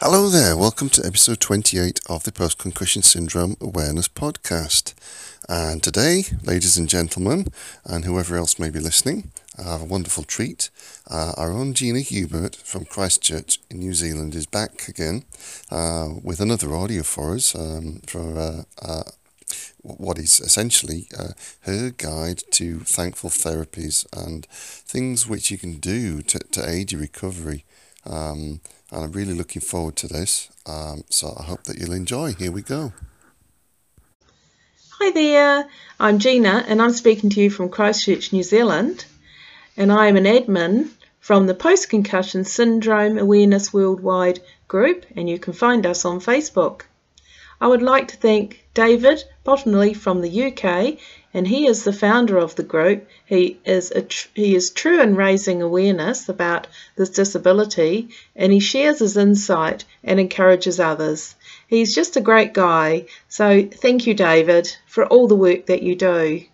Hello there, welcome to episode 28 of the Post Concussion Syndrome Awareness Podcast. And today, ladies and gentlemen, and whoever else may be listening, I have a wonderful treat. Uh, our own Gina Hubert from Christchurch in New Zealand is back again uh, with another audio for us um, for uh, uh what is essentially uh, her guide to thankful therapies and things which you can do to, to aid your recovery. Um, and I'm really looking forward to this. Um, so I hope that you'll enjoy. Here we go. Hi there, I'm Gina and I'm speaking to you from Christchurch, New Zealand. And I am an admin from the Post Concussion Syndrome Awareness Worldwide group, and you can find us on Facebook. I would like to thank David Bottomley from the UK, and he is the founder of the group. He is he is true in raising awareness about this disability, and he shares his insight and encourages others. He's just a great guy. So thank you, David, for all the work that you do.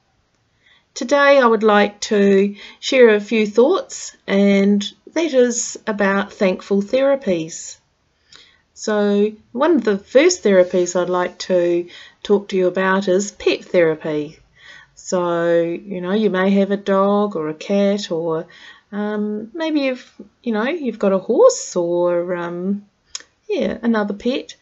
Today, I would like to share a few thoughts, and that is about thankful therapies. So, one of the first therapies I'd like to talk to you about is pet therapy. So, you know, you may have a dog or a cat, or um, maybe you've, you know, you've got a horse or, um, yeah, another pet.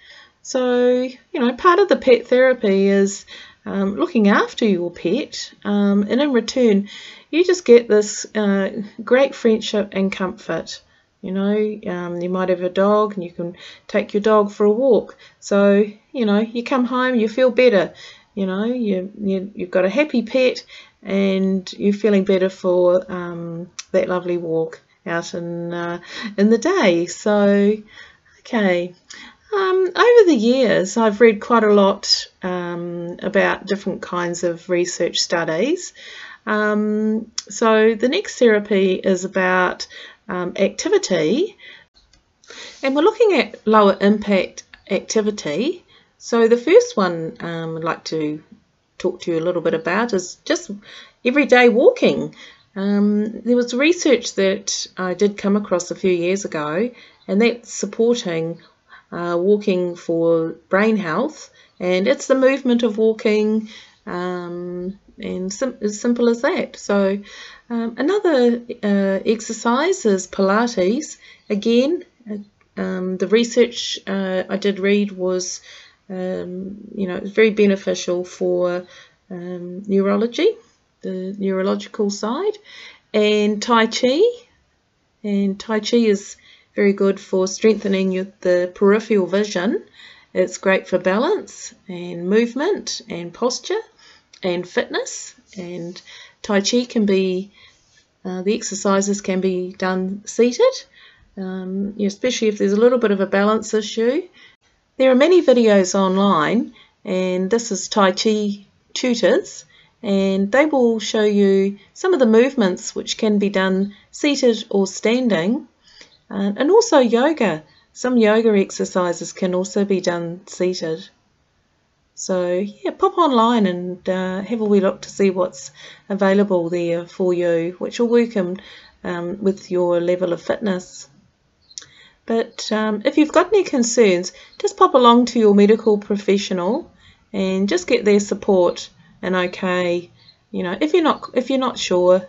So, you know, part of the pet therapy is um, looking after your pet, um, and in return, you just get this uh, great friendship and comfort. You know, um, you might have a dog and you can take your dog for a walk. So, you know, you come home, you feel better. You know, you, you, you've got a happy pet and you're feeling better for um, that lovely walk out in, uh, in the day. So, okay. Um, over the years, I've read quite a lot um, about different kinds of research studies. Um, so the next therapy is about um, activity. And we're looking at lower impact activity. So the first one um, I'd like to talk to you a little bit about is just everyday walking. Um, there was research that I did come across a few years ago, and that's supporting uh, walking for brain health, and it's the movement of walking, um, and sim as simple as that. So um, another uh, exercise is Pilates. Again, um, the research uh, I did read was, um, you know, very beneficial for um, neurology, the neurological side, and Tai Chi. And Tai Chi is very good for strengthening your, the peripheral vision. It's great for balance and movement and posture and fitness and Tai Chi can be, uh, the exercises can be done seated, um, especially if there's a little bit of a balance issue. There are many videos online, and this is Tai Chi tutors, and they will show you some of the movements which can be done seated or standing, uh, and also yoga. Some yoga exercises can also be done seated. So yeah, pop online and uh, have a wee look to see what's available there for you, which will work in, um, with your level of fitness. But um, if you've got any concerns, just pop along to your medical professional and just get their support and okay. You know, if you're not if you're not sure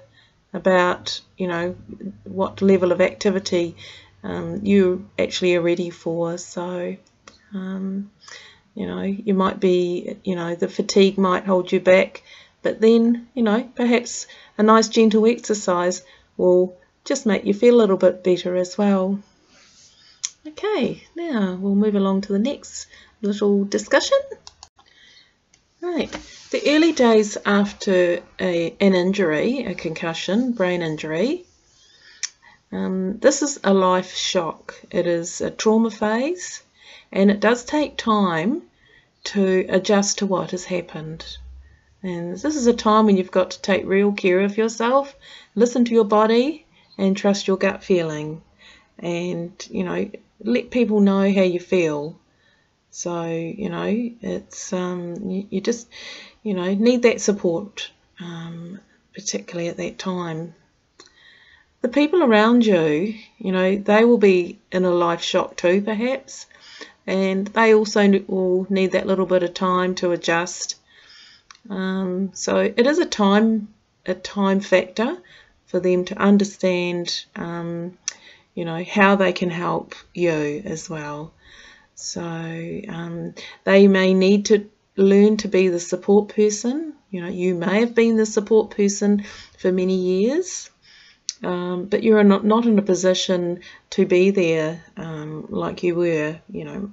about you know what level of activity um, you actually are ready for, so. Um, you know, you might be, you know, the fatigue might hold you back, but then, you know, perhaps a nice gentle exercise will just make you feel a little bit better as well. Okay, now we'll move along to the next little discussion. Right, the early days after a, an injury, a concussion, brain injury, um, this is a life shock. It is a trauma phase and it does take time to adjust to what has happened. And this is a time when you've got to take real care of yourself, listen to your body, and trust your gut feeling. And, you know, let people know how you feel. So, you know, it's, um, you, you just, you know, need that support, um, particularly at that time. the people around you, you know, they will be in a life shock too, perhaps, and they also will need that little bit of time to adjust. Um, so it is a time a time factor for them to understand, um, you know, how they can help you as well. So um, they may need to learn to be the support person. You know, you may have been the support person for many years, um, but you're not, not in a position to be there um, like you were, you know,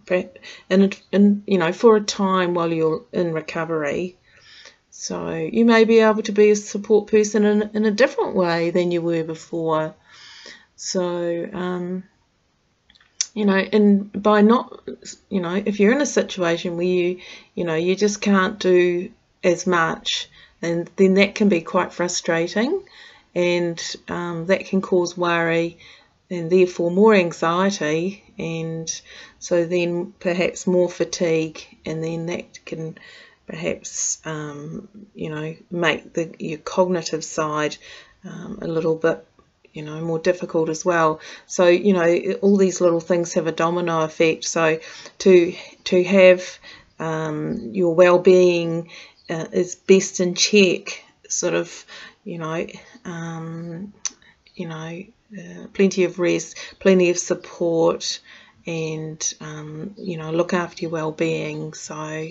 in, in, you know, for a time while you're in recovery. So you may be able to be a support person in, in a different way than you were before. So, um, you know, and by not, you know, if you're in a situation where you, you know, you just can't do as much, then then that can be quite frustrating, and um, that can cause worry, and therefore more anxiety, and so then perhaps more fatigue, and then that can perhaps um, you know make the your cognitive side um, a little bit you know more difficult as well. So you know all these little things have a domino effect. So to to have um, your well-being uh, is best in check sort of you know um, you know uh, plenty of rest plenty of support and um, you know look after your well-being so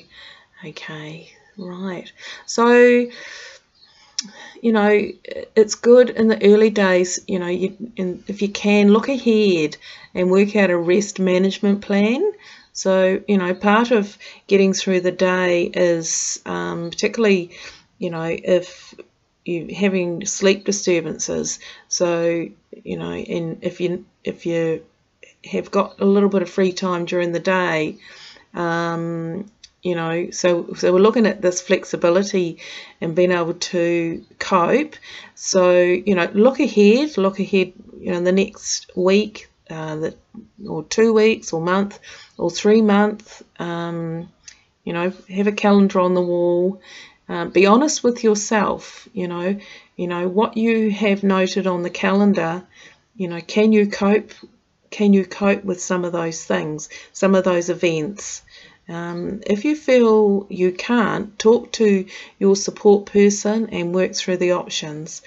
okay right so you know, it's good in the early days, you know, you, and if you can, look ahead and work out a rest management plan. So, you know, part of getting through the day is um, particularly, you know, if you're having sleep disturbances. So, you know, and if you if you have got a little bit of free time during the day, um, you know so so we're looking at this flexibility and being able to cope so you know look ahead look ahead you know the next week uh, that or two weeks or month or three months um, you know have a calendar on the wall uh, be honest with yourself you know you know what you have noted on the calendar you know can you cope can you cope with some of those things some of those events um, if you feel you can't, talk to your support person and work through the options.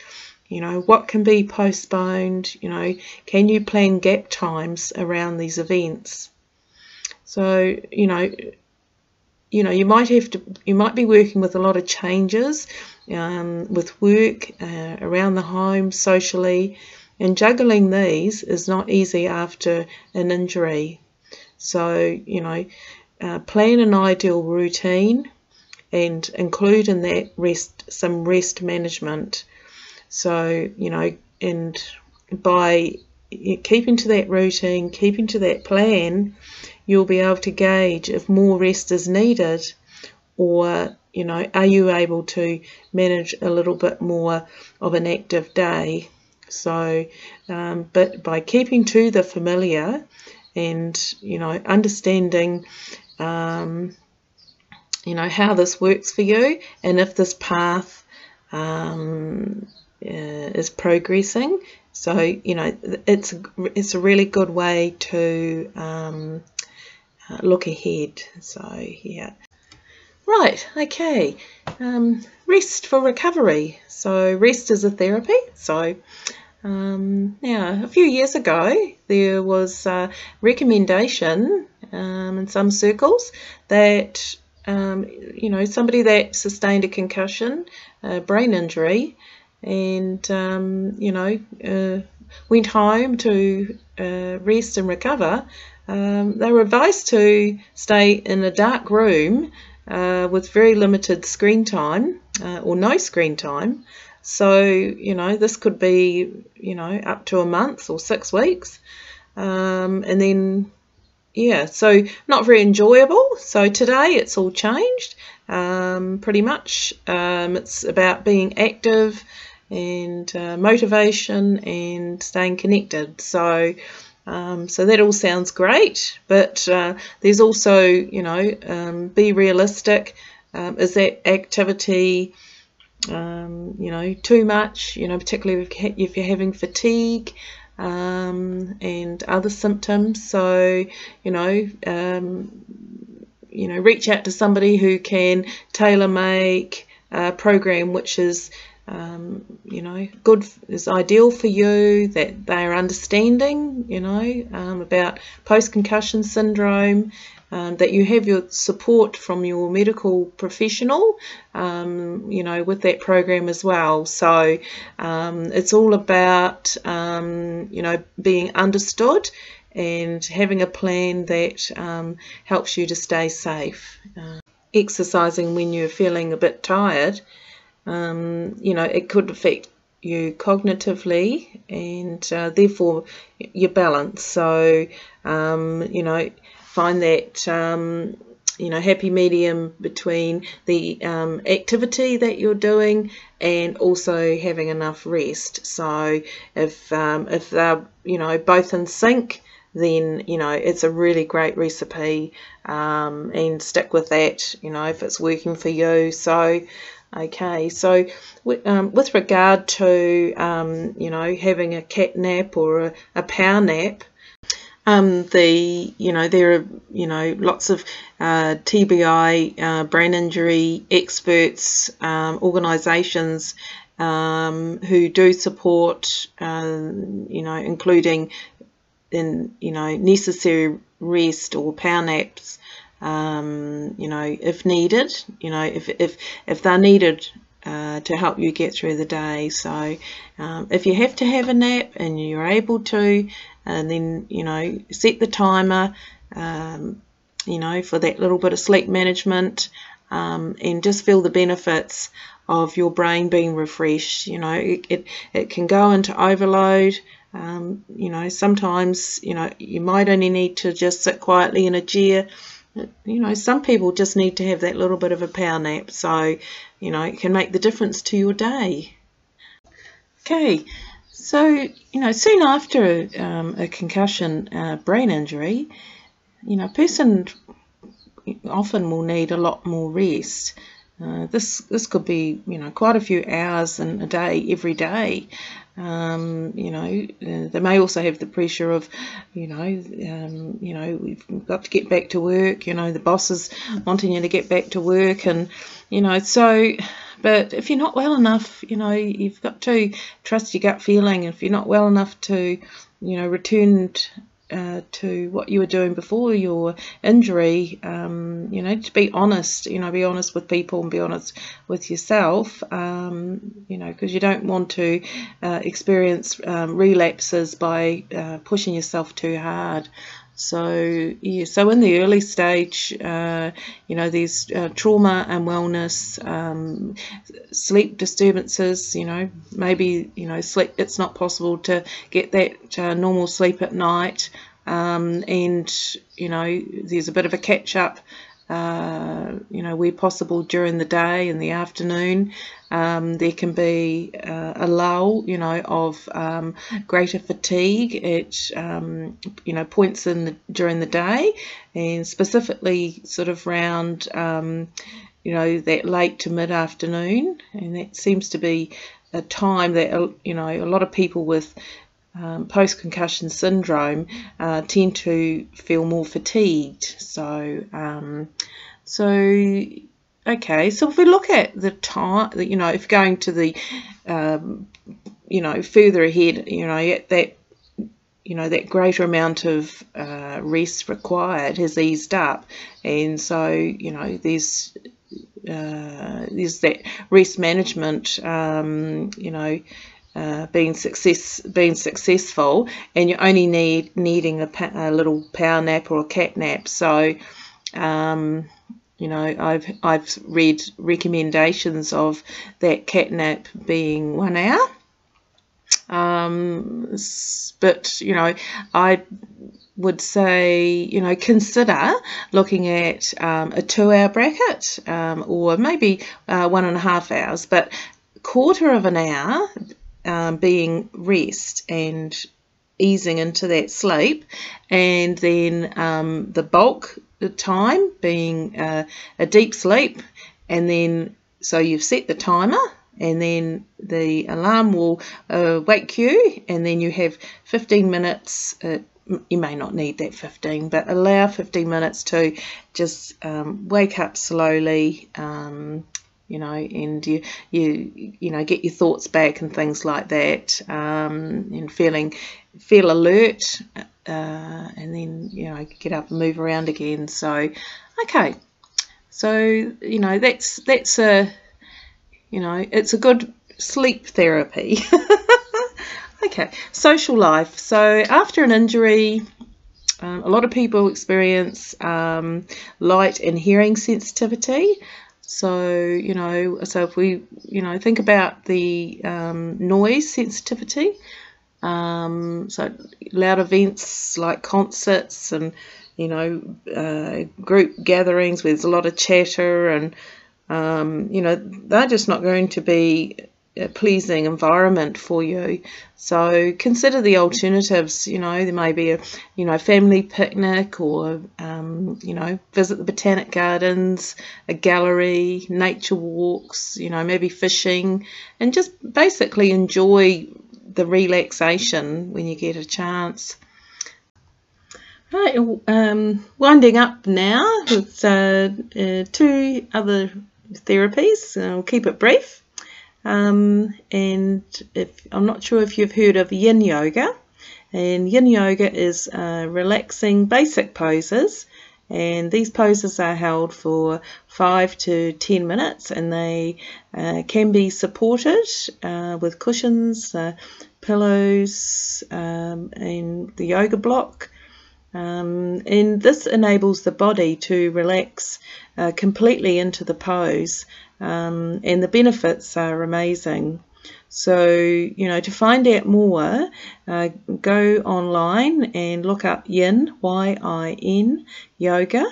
You know, what can be postponed? You know, can you plan gap times around these events? So, you know, you know, you might have to, you might be working with a lot of changes um, with work, uh, around the home, socially, and juggling these is not easy after an injury. So, you know, uh, plan an ideal routine and include in that rest some rest management. So, you know, and by keeping to that routine, keeping to that plan, you'll be able to gauge if more rest is needed or, you know, are you able to manage a little bit more of an active day. So, um, but by keeping to the familiar and, you know, understanding um, you know, how this works for you and if this path um, uh, is progressing. So, you know, it's, it's a really good way to um, uh, look ahead. So, yeah. Right, okay. Um, rest for recovery. So, rest is a therapy. So, um, now, a few years ago, there was a recommendation um, in some circles that um, you know somebody that sustained a concussion, a brain injury, and um, you know uh, went home to uh, rest and recover. Um, they were advised to stay in a dark room uh, with very limited screen time uh, or no screen time. So you know this could be you know up to a month or six weeks, um, and then yeah, so not very enjoyable. So today it's all changed um, pretty much. Um, it's about being active and uh, motivation and staying connected. So um, so that all sounds great, but uh, there's also, you know, um, be realistic. Um, is that activity um, you know, too much, you know, particularly if you're having fatigue um, and other symptoms. So, you know, um, you know, reach out to somebody who can tailor make a program which is um, you know, good is ideal for you, that they are understanding, you know, um, about post concussion syndrome, um, that you have your support from your medical professional, um, you know, with that program as well. So um, it's all about, um, you know, being understood and having a plan that helps you to stay safe. Uh, exercising when you're feeling a bit tired um, you know, it could affect you cognitively and uh, therefore your balance. So, um, you know, find that, um, you know, happy medium between the um, activity that you're doing and also having enough rest. So, if, um, if they're, you know, both in sync, then you know it's a really great recipe um, and stick with that you know if it's working for you so Okay, so um, with regard to um, you know having a cat nap or a, a power nap, um, the you know there are you know lots of uh, TBI uh, brain injury experts um, organisations um, who do support uh, you know including in you know necessary rest or power naps um, you know, if needed, you know, if, if, if they're needed uh, to help you get through the day. So um, if you have to have a nap and you're able to, and then, you know, set the timer, um, you know, for that little bit of sleep management um, and just feel the benefits of your brain being refreshed. You know, it, it, it can go into overload. Um, you know, sometimes, you know, you might only need to just sit quietly in a chair you know, some people just need to have that little bit of a power nap, so you know, it can make the difference to your day. Okay, so you know, soon after um, a concussion uh, brain injury, you know, a person often will need a lot more rest. Uh, this this could be you know quite a few hours in a day every day. Um, you know, they may also have the pressure of, you know, um, you know, we've got to get back to work. You know, the boss is wanting you to get back to work, and you know, so. But if you're not well enough, you know, you've got to trust your gut feeling. If you're not well enough to, you know, return uh, to what you were doing before your injury, um, you know, to be honest, you know, be honest with people and be honest with yourself, um, you know, because you don't want to uh, experience um, relapses by uh, pushing yourself too hard. So yeah, so in the early stage, uh, you know, there's uh, trauma and wellness, um, sleep disturbances. You know, maybe you know sleep. It's not possible to get that uh, normal sleep at night, um, and you know, there's a bit of a catch up uh, you know, where possible during the day and the afternoon. Um, there can be uh, a lull, you know, of um, greater fatigue at, um, you know, points in the, during the day, and specifically sort of around, um, you know, that late to mid afternoon, and that seems to be a time that you know a lot of people with um, post concussion syndrome uh, tend to feel more fatigued. So, um, so okay. So if we look at the time, you know, if going to the, um, you know, further ahead, you know, that you know that greater amount of uh, rest required has eased up, and so you know there's uh, there's that rest management, um, you know, uh, being success being successful, and you only need needing a, a, little power nap or a cat nap. So, um, you know, I've I've read recommendations of that cat nap being one hour. Um, but you know, I would say, you know, consider looking at um, a two hour bracket um, or maybe uh, one and a half hours, but quarter of an hour um, being rest and easing into that sleep, and then um, the bulk time being uh, a deep sleep, and then so you've set the timer and then the alarm will uh, wake you. And then you have 15 minutes uh, you may not need that 15 but allow 15 minutes to just um, wake up slowly um, you know and you you you know get your thoughts back and things like that um, and feeling feel alert uh, and then you know get up and move around again so okay so you know that's that's a you know, it's a good sleep therapy. okay, social life. So after an injury, um, a lot of people experience um, light and hearing sensitivity. So, you know, so if we, you know, think about the um, noise sensitivity, um, so loud events like concerts and, you know, uh, group gatherings where there's a lot of chatter and um, you know, they're just not going to be pleasing environment for you. So consider the alternatives. You know, there may be a you know family picnic or um, you know visit the botanic gardens, a gallery, nature walks. You know, maybe fishing, and just basically enjoy the relaxation when you get a chance. Right, um, winding up now with uh, uh, two other therapies. I'll keep it brief. Um, and if I'm not sure if you've heard of Yin Yoga, and Yin Yoga is uh, relaxing basic poses, and these poses are held for five to ten minutes, and they uh, can be supported uh, with cushions, uh, pillows, um, and the yoga block. Um, and this enables the body to relax uh, completely into the pose, um, and the benefits are amazing. So, you know, to find out more, uh, go online and look up Yin, Y I N, yoga,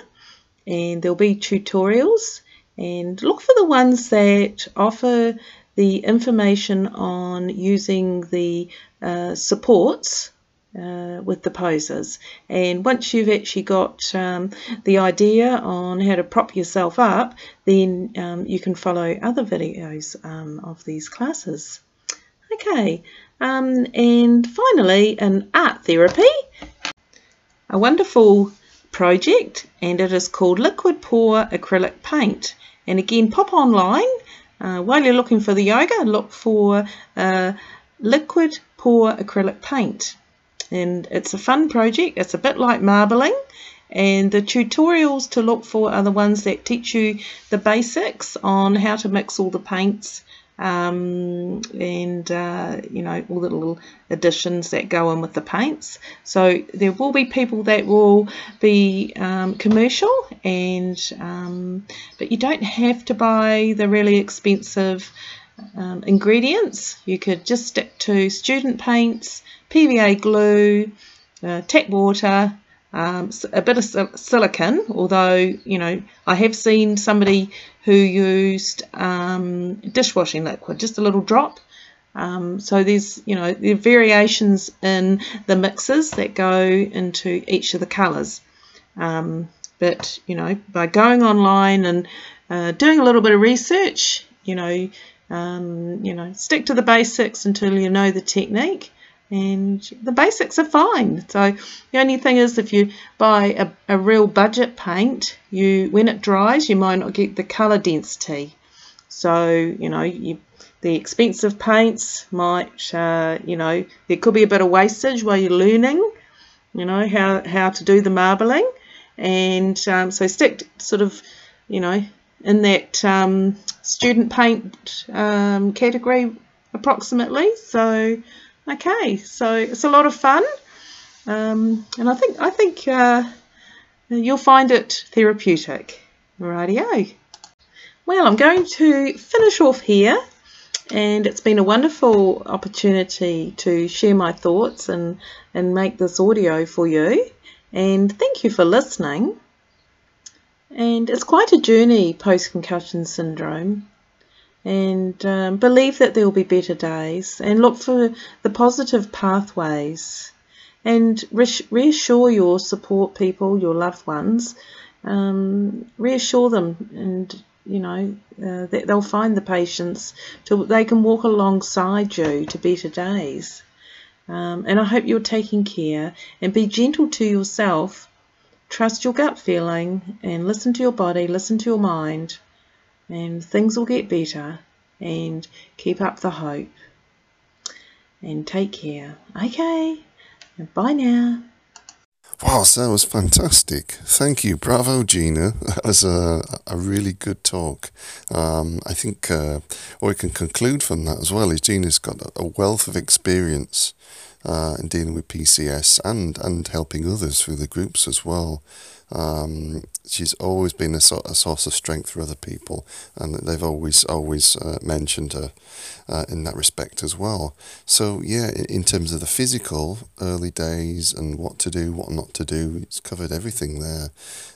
and there'll be tutorials. And look for the ones that offer the information on using the uh, supports uh, with the poses. And once you've actually got um, the idea on how to prop yourself up, then um, you can follow other videos um, of these classes. Okay, um, and finally, an art therapy, a wonderful project, and it is called Liquid Pour Acrylic Paint. And again, pop online uh, while you're looking for the yoga, look for uh, Liquid Pour Acrylic Paint and it's a fun project. It's a bit like marbling and the tutorials to look for are the ones that teach you the basics on how to mix all the paints um, and uh, you know all the little additions that go in with the paints so there will be people that will be um, commercial and um, but you don't have to buy the really expensive um, ingredients you could just stick to student paints PVA glue, uh, tap water, um, a bit of silicone, although, you know, I have seen somebody who used um, dishwashing liquid, just a little drop. Um, so there's, you know, there are variations in the mixes that go into each of the colours. Um, but, you know, by going online and uh, doing a little bit of research, you know, um, you know, stick to the basics until you know the technique and the basics are fine. So the only thing is if you buy a, a real budget paint, you when it dries, you might not get the colour density. So, you know, you, the expensive paints might, uh, you know, there could be a bit of wastage while you're learning, you know, how, how to do the marbling. And um, so stick sort of, you know, in that um, student paint um, category approximately. So Okay, so it's a lot of fun, um, and I think I think uh, you'll find it therapeutic. Rightio. Well, I'm going to finish off here, and it's been a wonderful opportunity to share my thoughts and and make this audio for you. And thank you for listening. And it's quite a journey post concussion syndrome and um, believe that there will be better days and look for the positive pathways and reassure your support people, your loved ones, um, reassure them and you know, uh, they, they'll find the patience till they can walk alongside you to better days. Um, and I hope you're taking care and be gentle to yourself. Trust your gut feeling and listen to your body, listen to your mind, and things will get better. And keep up the hope. And take care. Okay. Bye now. Wow, that was fantastic. Thank you. Bravo, Gina. That was a, a really good talk. Um, I think uh, what we can conclude from that as well is Gina's got a wealth of experience uh, in dealing with PCS and, and helping others through the groups as well. Um, she's always been a, so, a, source of strength for other people, and they've always always uh, mentioned her uh, in that respect as well. So yeah, in, in, terms of the physical early days and what to do, what not to do, it's covered everything there.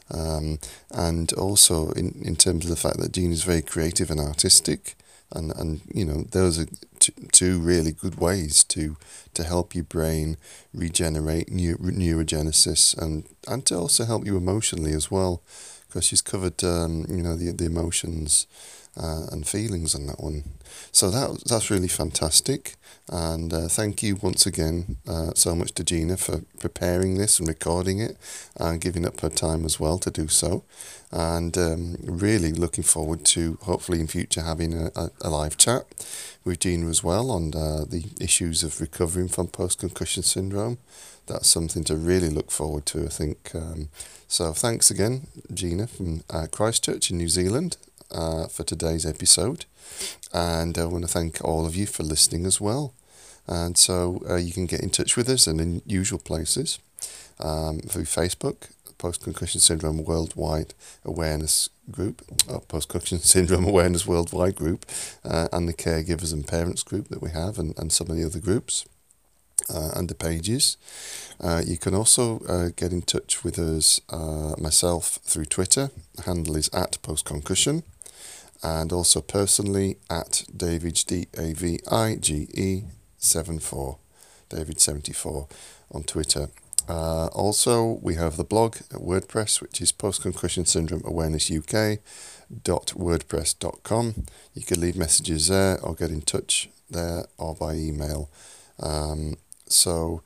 Um, and also in, in terms of the fact that Jean is very creative and artistic, and and you know those are t- two really good ways to to help your brain regenerate neu- neurogenesis and and to also help you emotionally as well because she's covered um, you know the the emotions uh, and feelings on that one so that that's really fantastic and uh, thank you once again uh, so much to Gina for preparing this and recording it and giving up her time as well to do so. And um, really looking forward to hopefully in future having a, a, live chat with Gina as well on uh, the issues of recovering from post concussion syndrome. That's something to really look forward to, I think. Um, so thanks again, Gina from uh, Christchurch in New Zealand uh, for today's episode. And I want to thank all of you for listening as well. And so uh, you can get in touch with us in the usual places um, through Facebook, Post Concussion Syndrome Worldwide Awareness Group, Post Concussion Syndrome Awareness Worldwide Group, uh, and the caregivers and parents group that we have, and, and some of the other groups. Uh, the pages. Uh, you can also uh, get in touch with us, uh, myself, through Twitter. Handle is at postconcussion and also personally at David D A V I G E 74 David 74 on Twitter. Uh, also, we have the blog at WordPress, which is Post Concussion Syndrome Awareness UK wordpress.com. You can leave messages there or get in touch there or by email. Um, so,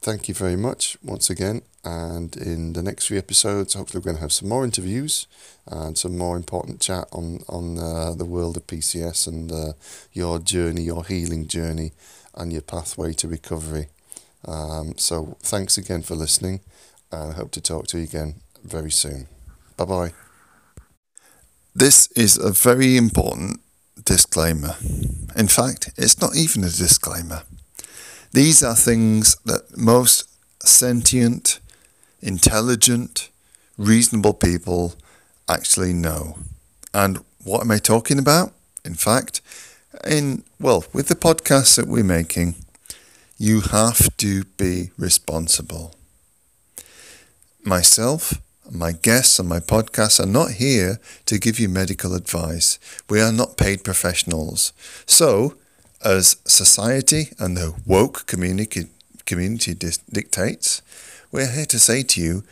thank you very much once again. And in the next few episodes, hopefully, we're going to have some more interviews and some more important chat on on uh, the world of PCS and uh, your journey, your healing journey, and your pathway to recovery. Um, so, thanks again for listening, and I hope to talk to you again very soon. Bye bye. This is a very important disclaimer. In fact, it's not even a disclaimer. These are things that most sentient, intelligent, reasonable people actually know. And what am I talking about? In fact, in well, with the podcasts that we're making, you have to be responsible. Myself, my guests and my podcast are not here to give you medical advice. We are not paid professionals. So, as society and the woke community, dictates, we're here to say to you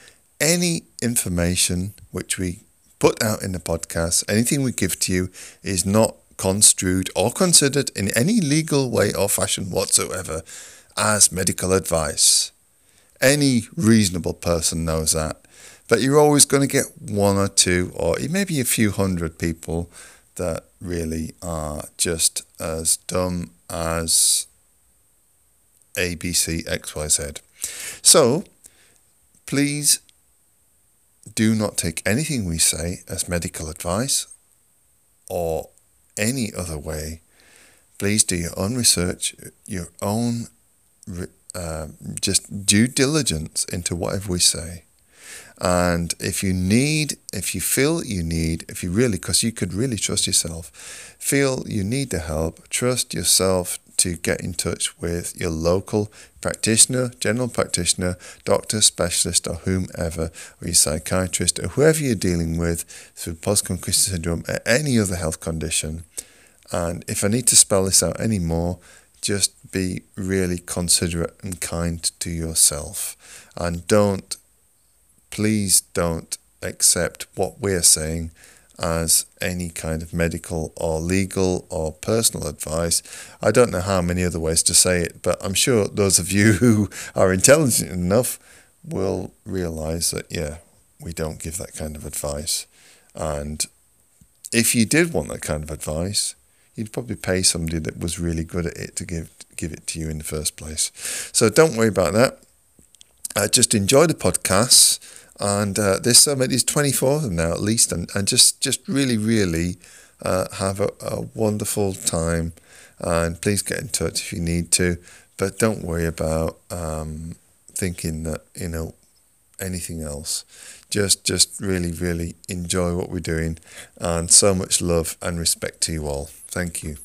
any information which we put out in the podcast, anything we give to you, is not construed or considered in any legal way or fashion whatsoever as medical advice. Any reasonable person knows that. But you're always going to get one or two, or maybe a few hundred people that really are just as dumb as ABCXYZ. So please do not take anything we say as medical advice or any other way. Please do your own research, your own uh, just due diligence into whatever we say. And if you need, if you feel you need, if you really, because you could really trust yourself, feel you need the help, trust yourself to get in touch with your local practitioner, general practitioner, doctor, specialist, or whomever, or your psychiatrist, or whoever you're dealing with through post concussion syndrome or any other health condition. And if I need to spell this out anymore, just be really considerate and kind to yourself. And don't please don't accept what we're saying as any kind of medical or legal or personal advice. I don't know how many other ways to say it, but I'm sure those of you who are intelligent enough will realize that, yeah, we don't give that kind of advice. And if you did want that kind of advice, you'd probably pay somebody that was really good at it to give give it to you in the first place. So don't worry about that. Uh, just enjoy the podcasts, and uh, there's so many, there's 24 of them now at least, and, and just just really really uh, have a, a wonderful time, and please get in touch if you need to, but don't worry about um, thinking that you know anything else. Just just really really enjoy what we're doing and so much love and respect to you all. Thank you